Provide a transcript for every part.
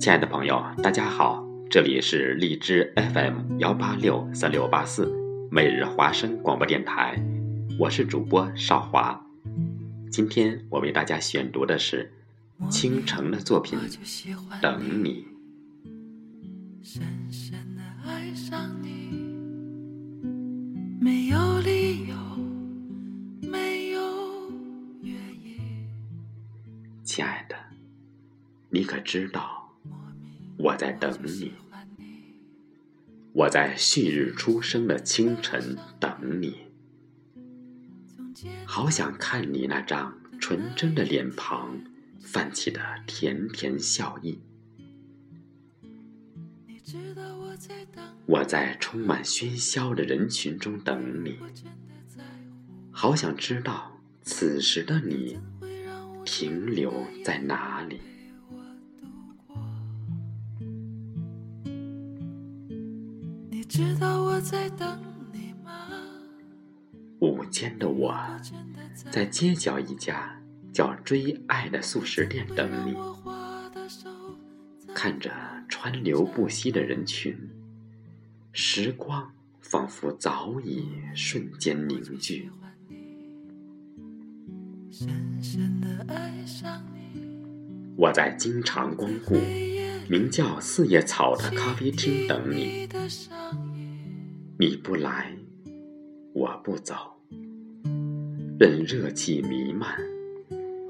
亲爱的朋友，大家好，这里是荔枝 FM 幺八六三六八四每日华声广播电台，我是主播少华。今天我为大家选读的是倾城的作品《等你》。深深的爱上你，没有理由，没有原因。亲爱的，你可知道？我在等你，我在旭日初升的清晨等你，好想看你那张纯真的脸庞泛起的甜甜笑意。我在充满喧嚣的人群中等你，好想知道此时的你停留在哪里。知道我在等你吗？午间的我，在街角一家叫“追爱”的素食店等你，看着川流不息的人群，时光仿佛早已瞬间凝聚。我在经常光顾。名叫四叶草的咖啡厅等你，你不来，我不走，任热气弥漫，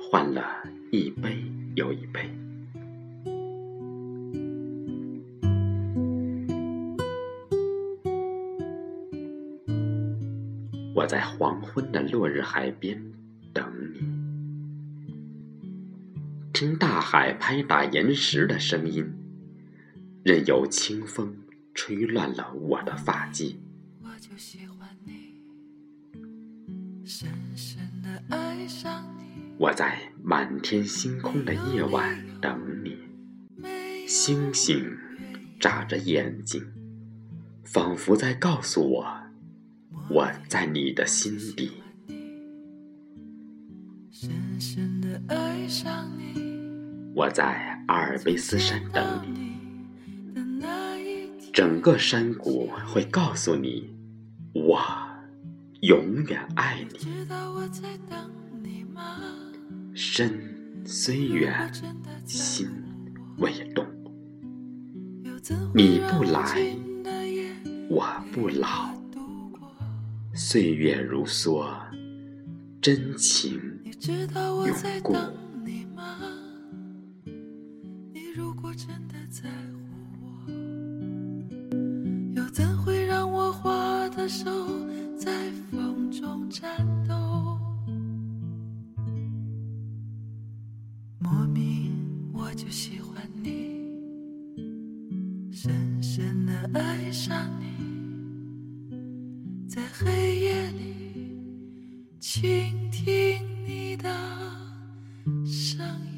换了一杯又一杯。我在黄昏的落日海边等你。听大海拍打岩石的声音，任由清风吹乱了我的发髻。我就喜欢你，深深的爱上你。我在满天星空的夜晚等你，星星眨着眼睛，仿佛在告诉我，我在你的心底。深深的爱上你。我在阿尔卑斯山等你，整个山谷会告诉你，我永远爱你。身虽远，心未动。你不来，我不老。岁月如梭，真情永固。真的在乎我，又怎会让我花的手在风中颤抖？莫名我就喜欢你，深深的爱上你，在黑夜里倾听你的声音。